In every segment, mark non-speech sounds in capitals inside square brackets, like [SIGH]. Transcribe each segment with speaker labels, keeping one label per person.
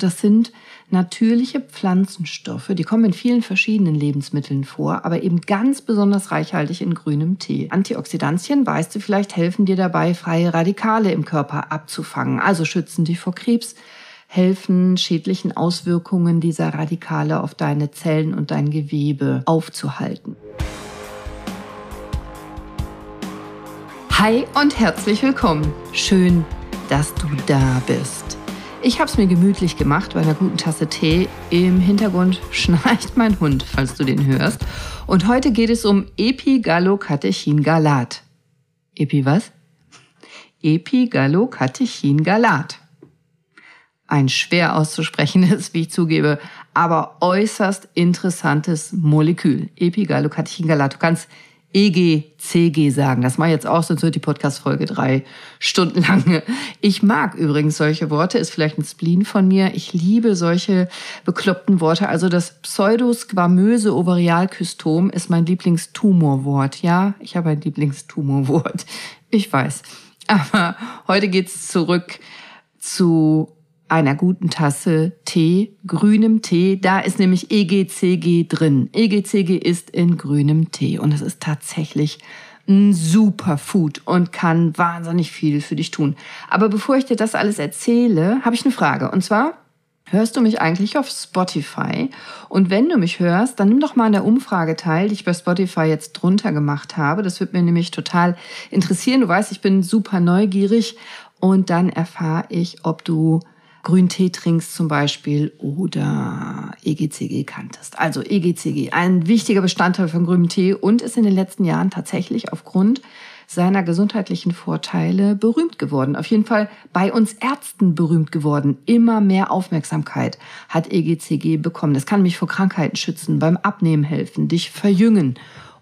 Speaker 1: Das sind natürliche Pflanzenstoffe, die kommen in vielen verschiedenen Lebensmitteln vor, aber eben ganz besonders reichhaltig in grünem Tee. Antioxidantien, weißt du vielleicht, helfen dir dabei, freie Radikale im Körper abzufangen, also schützen dich vor Krebs, helfen, schädlichen Auswirkungen dieser Radikale auf deine Zellen und dein Gewebe aufzuhalten. Hi und herzlich willkommen. Schön, dass du da bist. Ich habe es mir gemütlich gemacht bei einer guten Tasse Tee. Im Hintergrund [LAUGHS] schnarcht mein Hund, falls du den hörst. Und heute geht es um Epigallocatechin-Galat. Epi was? Epigallocatechin-Galat. Ein schwer auszuprechendes, wie ich zugebe, aber äußerst interessantes Molekül. Epigallocatechin-Galat. Du kannst EGCG sagen. Das mache jetzt auch, sonst wird die Podcast-Folge drei Stunden lang. Ich mag übrigens solche Worte, ist vielleicht ein Spleen von mir. Ich liebe solche bekloppten Worte. Also das pseudosquamöse Ovarialkystom ist mein Lieblingstumorwort. Ja, ich habe ein Lieblingstumorwort. Ich weiß. Aber heute geht's zurück zu einer guten Tasse Tee, grünem Tee. Da ist nämlich EGCG drin. EGCG ist in grünem Tee und es ist tatsächlich ein Superfood und kann wahnsinnig viel für dich tun. Aber bevor ich dir das alles erzähle, habe ich eine Frage. Und zwar, hörst du mich eigentlich auf Spotify? Und wenn du mich hörst, dann nimm doch mal an der Umfrage teil, die ich bei Spotify jetzt drunter gemacht habe. Das wird mir nämlich total interessieren. Du weißt, ich bin super neugierig und dann erfahre ich, ob du Grüntee trinkst zum Beispiel oder EGCG kanntest. Also EGCG, ein wichtiger Bestandteil von grünem Tee und ist in den letzten Jahren tatsächlich aufgrund seiner gesundheitlichen Vorteile berühmt geworden. Auf jeden Fall bei uns Ärzten berühmt geworden. Immer mehr Aufmerksamkeit hat EGCG bekommen. Das kann mich vor Krankheiten schützen, beim Abnehmen helfen, dich verjüngen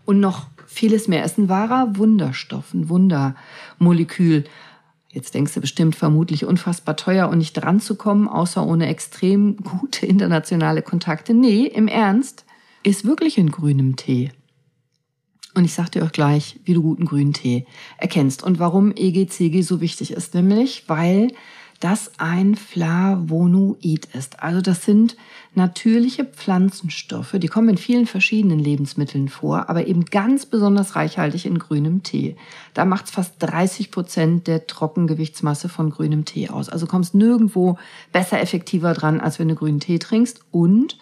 Speaker 1: und noch vieles mehr. Es ist ein wahrer Wunderstoff, ein Wundermolekül. Jetzt denkst du bestimmt vermutlich unfassbar teuer und nicht dran zu kommen, außer ohne extrem gute internationale Kontakte. Nee, im Ernst, ist wirklich in grünem Tee. Und ich sag dir auch gleich, wie du guten grünen Tee erkennst und warum EGCG so wichtig ist. Nämlich, weil das ein Flavonoid ist. Also das sind natürliche Pflanzenstoffe, die kommen in vielen verschiedenen Lebensmitteln vor, aber eben ganz besonders reichhaltig in grünem Tee. Da macht es fast 30 Prozent der Trockengewichtsmasse von grünem Tee aus. Also kommst nirgendwo besser effektiver dran, als wenn du grünen Tee trinkst. Und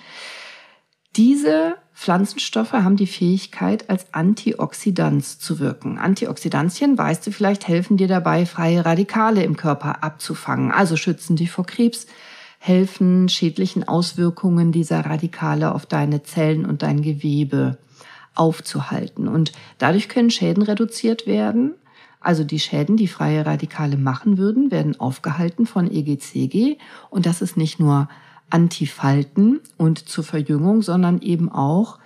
Speaker 1: diese Pflanzenstoffe haben die Fähigkeit, als Antioxidanz zu wirken. Antioxidantien, weißt du vielleicht, helfen dir dabei, freie Radikale im Körper abzufangen, also schützen dich vor Krebs, helfen schädlichen Auswirkungen dieser Radikale auf deine Zellen und dein Gewebe aufzuhalten. Und dadurch können Schäden reduziert werden. Also die Schäden, die freie Radikale machen würden, werden aufgehalten von EGCG. Und das ist nicht nur Antifalten und zur Verjüngung, sondern eben auch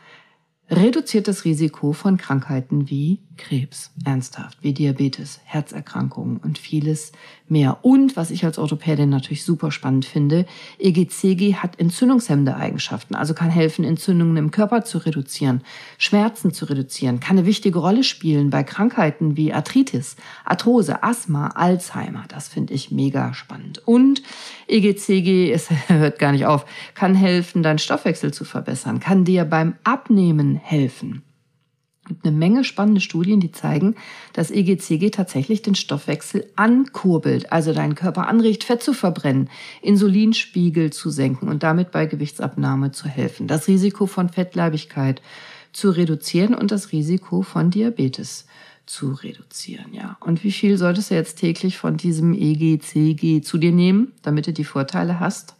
Speaker 1: reduziert das Risiko von Krankheiten wie Krebs, ernsthaft, wie Diabetes, Herzerkrankungen und vieles mehr. Und was ich als Orthopädin natürlich super spannend finde, EGCG hat entzündungshemmende Eigenschaften, also kann helfen, Entzündungen im Körper zu reduzieren, Schmerzen zu reduzieren, kann eine wichtige Rolle spielen bei Krankheiten wie Arthritis, Arthrose, Asthma, Alzheimer. Das finde ich mega spannend. Und EGCG, es [LAUGHS] hört gar nicht auf, kann helfen, deinen Stoffwechsel zu verbessern, kann dir beim Abnehmen helfen. Es eine Menge spannende Studien, die zeigen, dass EGCG tatsächlich den Stoffwechsel ankurbelt, also deinen Körper anregt, Fett zu verbrennen, Insulinspiegel zu senken und damit bei Gewichtsabnahme zu helfen, das Risiko von Fettleibigkeit zu reduzieren und das Risiko von Diabetes zu reduzieren, ja. Und wie viel solltest du jetzt täglich von diesem EGCG zu dir nehmen, damit du die Vorteile hast?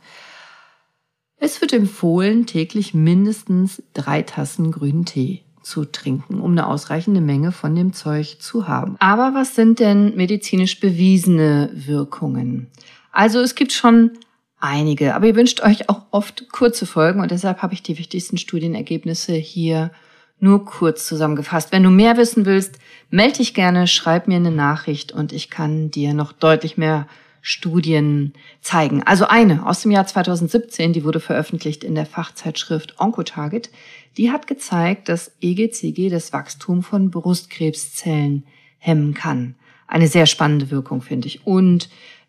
Speaker 1: Es wird empfohlen, täglich mindestens drei Tassen grünen Tee zu trinken, um eine ausreichende Menge von dem Zeug zu haben. Aber was sind denn medizinisch bewiesene Wirkungen? Also es gibt schon einige, aber ihr wünscht euch auch oft kurze Folgen und deshalb habe ich die wichtigsten Studienergebnisse hier nur kurz zusammengefasst. Wenn du mehr wissen willst, melde dich gerne, schreib mir eine Nachricht und ich kann dir noch deutlich mehr Studien zeigen. Also eine aus dem Jahr 2017, die wurde veröffentlicht in der Fachzeitschrift Oncotarget, die hat gezeigt, dass EGCG das Wachstum von Brustkrebszellen hemmen kann. Eine sehr spannende Wirkung, finde ich. Und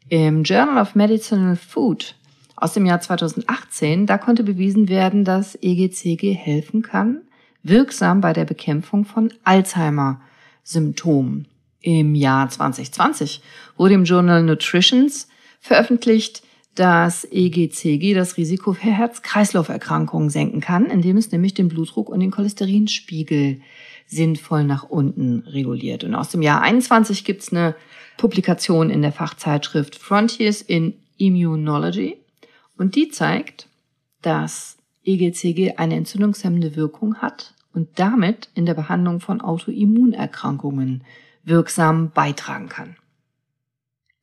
Speaker 1: im Journal of Medicinal Food aus dem Jahr 2018. Da konnte bewiesen werden, dass EGCG helfen kann, wirksam bei der Bekämpfung von Alzheimer-Symptomen. Im Jahr 2020 wurde im Journal Nutritions veröffentlicht, dass EGCG das Risiko für Herz-Kreislauf-Erkrankungen senken kann, indem es nämlich den Blutdruck und den Cholesterinspiegel sinnvoll nach unten reguliert. Und aus dem Jahr 21 gibt es eine Publikation in der Fachzeitschrift Frontiers in Immunology und die zeigt, dass EGCG eine entzündungshemmende Wirkung hat und damit in der Behandlung von Autoimmunerkrankungen wirksam beitragen kann.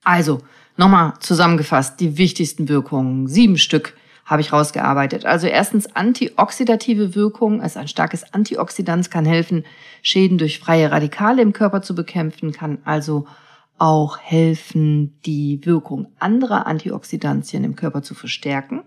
Speaker 1: Also, nochmal zusammengefasst, die wichtigsten Wirkungen, sieben Stück habe ich rausgearbeitet. Also erstens antioxidative Wirkung, also ein starkes Antioxidant kann helfen, Schäden durch freie Radikale im Körper zu bekämpfen, kann also auch helfen, die Wirkung anderer Antioxidantien im Körper zu verstärken.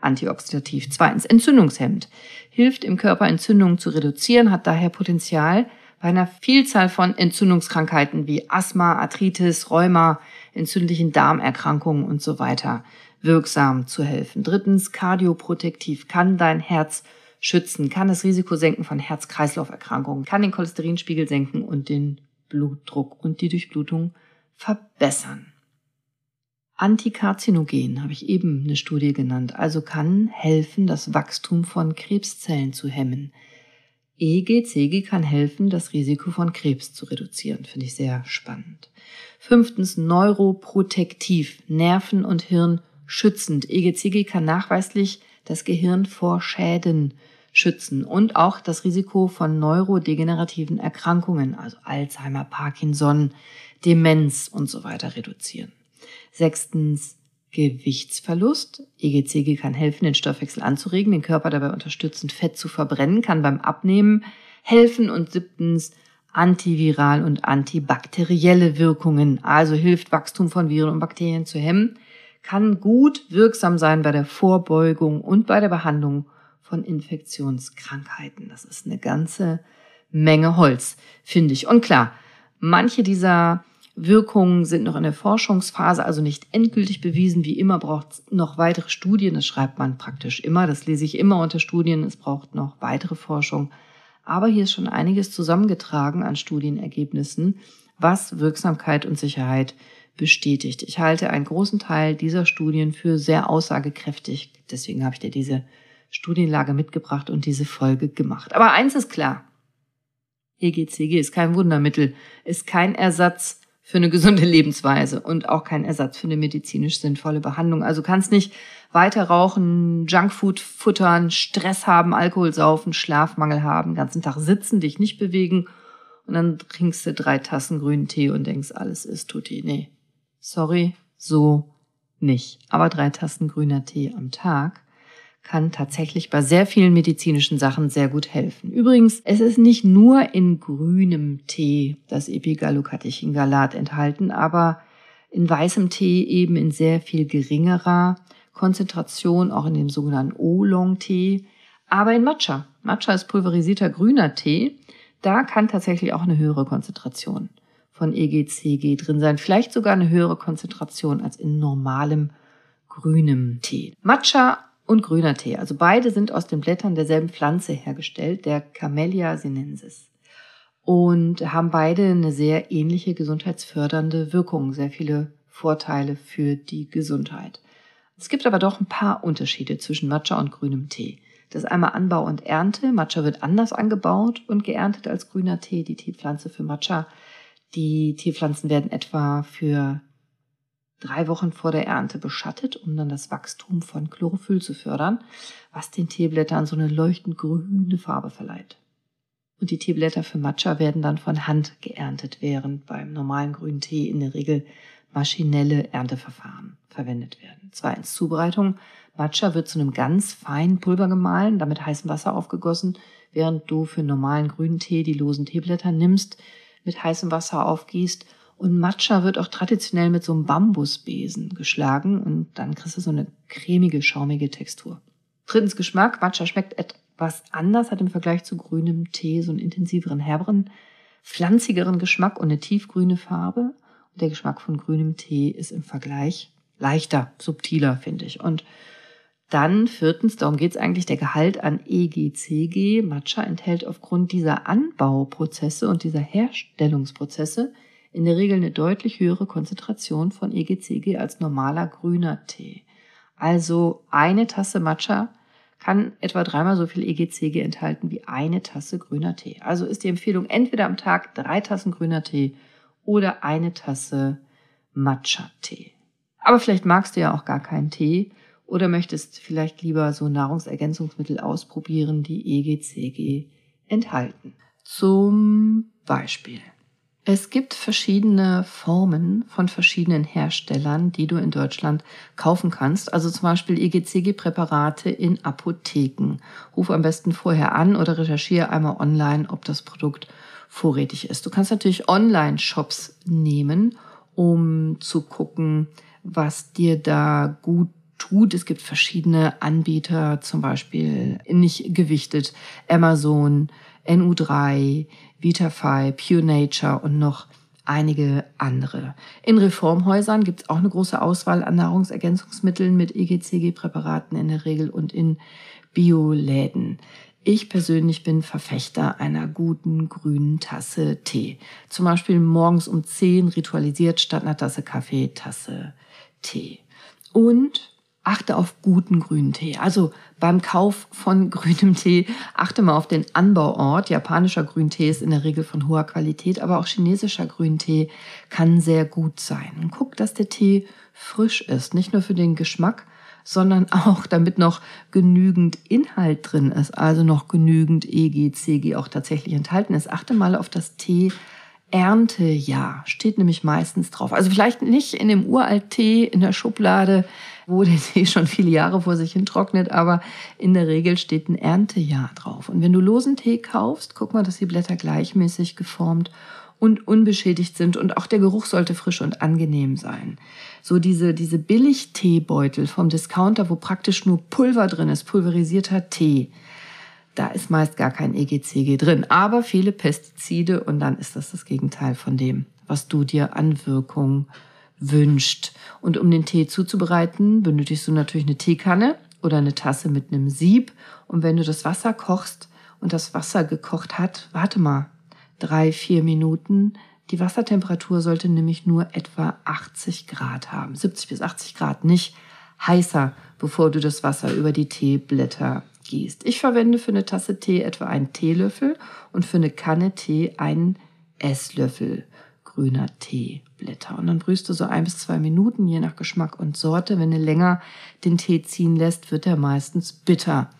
Speaker 1: Antioxidativ. Zweitens entzündungshemmend. Hilft im Körper Entzündungen zu reduzieren, hat daher Potenzial, bei einer Vielzahl von Entzündungskrankheiten wie Asthma, Arthritis, Rheuma, entzündlichen Darmerkrankungen und so weiter wirksam zu helfen. Drittens, kardioprotektiv kann dein Herz schützen, kann das Risiko senken von Herz-Kreislauf-Erkrankungen, kann den Cholesterinspiegel senken und den Blutdruck und die Durchblutung verbessern. Antikarzinogen habe ich eben eine Studie genannt, also kann helfen, das Wachstum von Krebszellen zu hemmen. EGCG kann helfen, das Risiko von Krebs zu reduzieren. Finde ich sehr spannend. Fünftens, neuroprotektiv, Nerven und Hirn schützend. EGCG kann nachweislich das Gehirn vor Schäden schützen und auch das Risiko von neurodegenerativen Erkrankungen, also Alzheimer, Parkinson, Demenz und so weiter reduzieren. Sechstens, Gewichtsverlust. EGCG kann helfen, den Stoffwechsel anzuregen, den Körper dabei unterstützen, Fett zu verbrennen, kann beim Abnehmen helfen. Und siebtens, antiviral und antibakterielle Wirkungen, also hilft Wachstum von Viren und Bakterien zu hemmen, kann gut wirksam sein bei der Vorbeugung und bei der Behandlung von Infektionskrankheiten. Das ist eine ganze Menge Holz, finde ich. Und klar, manche dieser Wirkungen sind noch in der Forschungsphase, also nicht endgültig bewiesen. Wie immer braucht es noch weitere Studien. Das schreibt man praktisch immer. Das lese ich immer unter Studien. Es braucht noch weitere Forschung. Aber hier ist schon einiges zusammengetragen an Studienergebnissen, was Wirksamkeit und Sicherheit bestätigt. Ich halte einen großen Teil dieser Studien für sehr aussagekräftig. Deswegen habe ich dir diese Studienlage mitgebracht und diese Folge gemacht. Aber eins ist klar. EGCG ist kein Wundermittel, ist kein Ersatz für eine gesunde Lebensweise und auch kein Ersatz für eine medizinisch sinnvolle Behandlung. Also kannst nicht weiter rauchen, Junkfood futtern, Stress haben, Alkohol saufen, Schlafmangel haben, ganzen Tag sitzen, dich nicht bewegen und dann trinkst du drei Tassen grünen Tee und denkst, alles ist tutti. Nee, sorry, so nicht. Aber drei Tassen grüner Tee am Tag kann tatsächlich bei sehr vielen medizinischen Sachen sehr gut helfen. Übrigens, es ist nicht nur in grünem Tee das Epigallocatechingalat enthalten, aber in weißem Tee eben in sehr viel geringerer Konzentration, auch in dem sogenannten Oolong-Tee, aber in Matcha. Matcha ist pulverisierter grüner Tee. Da kann tatsächlich auch eine höhere Konzentration von EGCG drin sein. Vielleicht sogar eine höhere Konzentration als in normalem grünem Tee. Matcha und grüner Tee. Also beide sind aus den Blättern derselben Pflanze hergestellt, der Camellia sinensis. Und haben beide eine sehr ähnliche gesundheitsfördernde Wirkung, sehr viele Vorteile für die Gesundheit. Es gibt aber doch ein paar Unterschiede zwischen Matcha und grünem Tee. Das ist einmal Anbau und Ernte. Matcha wird anders angebaut und geerntet als grüner Tee, die Teepflanze für Matcha. Die Teepflanzen werden etwa für drei Wochen vor der Ernte beschattet, um dann das Wachstum von Chlorophyll zu fördern, was den Teeblättern so eine leuchtend grüne Farbe verleiht. Und die Teeblätter für Matcha werden dann von Hand geerntet, während beim normalen grünen Tee in der Regel maschinelle Ernteverfahren verwendet werden. Zweitens Zubereitung. Matcha wird zu einem ganz feinen Pulver gemahlen, damit heißem Wasser aufgegossen, während du für normalen grünen Tee die losen Teeblätter nimmst, mit heißem Wasser aufgießt und Matcha wird auch traditionell mit so einem Bambusbesen geschlagen und dann kriegst du so eine cremige, schaumige Textur. Drittens Geschmack. Matcha schmeckt etwas anders, hat im Vergleich zu grünem Tee so einen intensiveren, herberen, pflanzigeren Geschmack und eine tiefgrüne Farbe. Und der Geschmack von grünem Tee ist im Vergleich leichter, subtiler, finde ich. Und dann viertens, darum geht es eigentlich, der Gehalt an EGCG. Matcha enthält aufgrund dieser Anbauprozesse und dieser Herstellungsprozesse in der Regel eine deutlich höhere Konzentration von EGCG als normaler grüner Tee. Also eine Tasse Matcha kann etwa dreimal so viel EGCG enthalten wie eine Tasse grüner Tee. Also ist die Empfehlung entweder am Tag drei Tassen grüner Tee oder eine Tasse Matcha-Tee. Aber vielleicht magst du ja auch gar keinen Tee oder möchtest vielleicht lieber so Nahrungsergänzungsmittel ausprobieren, die EGCG enthalten. Zum Beispiel. Es gibt verschiedene Formen von verschiedenen Herstellern, die du in Deutschland kaufen kannst. Also zum Beispiel EGCG-Präparate in Apotheken. Ruf am besten vorher an oder recherchiere einmal online, ob das Produkt vorrätig ist. Du kannst natürlich Online-Shops nehmen, um zu gucken, was dir da gut tut. Es gibt verschiedene Anbieter, zum Beispiel nicht gewichtet, Amazon, NU3, Vitafy, Pure Nature und noch einige andere. In Reformhäusern gibt es auch eine große Auswahl an Nahrungsergänzungsmitteln mit EGCG-Präparaten in der Regel und in Bioläden. Ich persönlich bin Verfechter einer guten grünen Tasse Tee. Zum Beispiel morgens um 10 ritualisiert statt einer Tasse Kaffee, Tasse Tee. Und achte auf guten grünen Tee. Also beim Kauf von [LAUGHS] grünem Tee achte mal auf den Anbauort. Japanischer Grüntee ist in der Regel von hoher Qualität, aber auch chinesischer Grüntee kann sehr gut sein. Und guck, dass der Tee frisch ist, nicht nur für den Geschmack, sondern [LAUGHS] auch damit noch genügend Inhalt drin ist, also noch genügend EG, CG auch tatsächlich enthalten ist. Achte mal auf das T. Erntejahr steht nämlich meistens drauf. Also vielleicht nicht in dem Uralt-Tee in der Schublade, wo der [LAUGHS] Tee schon viele Jahre vor sich hin trocknet, aber in der Regel steht ein Erntejahr drauf. Und wenn du losen Tee kaufst, guck mal, dass die Blätter gleichmäßig geformt und unbeschädigt sind und auch der Geruch sollte frisch und angenehm sein. So diese, diese Billig-Teebeutel vom Discounter, wo praktisch nur Pulver drin ist, pulverisierter Tee, da ist meist gar kein EGCG drin, aber viele Pestizide und dann ist das das Gegenteil von dem, was du dir an Wirkung wünscht. Und um den Tee zuzubereiten, benötigst du natürlich eine Teekanne oder eine Tasse mit einem Sieb. Und wenn du das Wasser kochst und das Wasser gekocht hat, warte mal, drei, vier Minuten. Die Wassertemperatur sollte nämlich nur etwa 80 Grad haben. 70 bis 80 Grad, nicht heißer, bevor du das Wasser über die Teeblätter gießt. Ich verwende für eine Tasse Tee etwa einen Teelöffel und für eine Kanne Tee einen Esslöffel grüner Teeblätter. Und dann brühst du so ein bis zwei Minuten, je nach Geschmack und Sorte. Wenn du länger den Tee ziehen lässt, wird er meistens bitter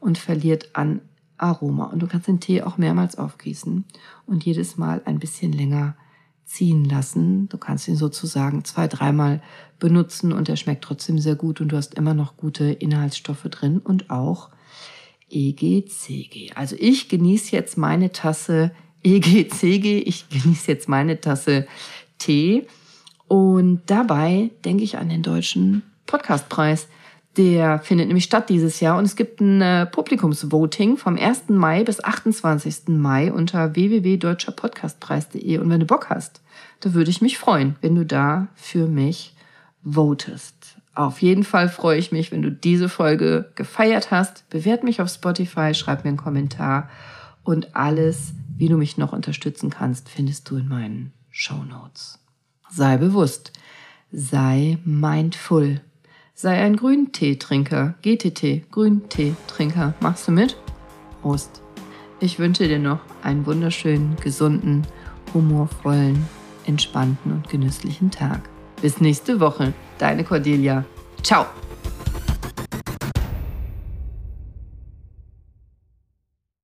Speaker 1: und verliert an Aroma. Und du kannst den Tee auch mehrmals aufgießen und jedes Mal ein bisschen länger ziehen lassen. Du kannst ihn sozusagen zwei, dreimal benutzen und er schmeckt trotzdem sehr gut und du hast immer noch gute Inhaltsstoffe drin und auch EGCG. Also ich genieße jetzt meine Tasse EGCG, ich [LAUGHS] genieße jetzt meine Tasse Tee und dabei denke ich an den deutschen Podcastpreis. Der findet nämlich statt dieses Jahr und es gibt ein äh, Publikumsvoting vom 1. Mai bis 28. Mai unter www.deutscherpodcastpreis.de und wenn du Bock hast, da würde ich mich freuen, wenn du da für mich votest. Auf jeden Fall freue ich mich, wenn du diese Folge gefeiert hast. Bewert mich auf Spotify, schreib mir einen Kommentar und alles, wie du mich noch unterstützen kannst, findest du in meinen Show Notes. Sei bewusst, sei mindful sei ein Grünteetrinker, GTT, Grünteetrinker. Machst du mit? Prost. Ich wünsche dir noch einen wunderschönen, gesunden, humorvollen, entspannten und genüsslichen Tag. Bis nächste Woche. Deine Cordelia. Ciao.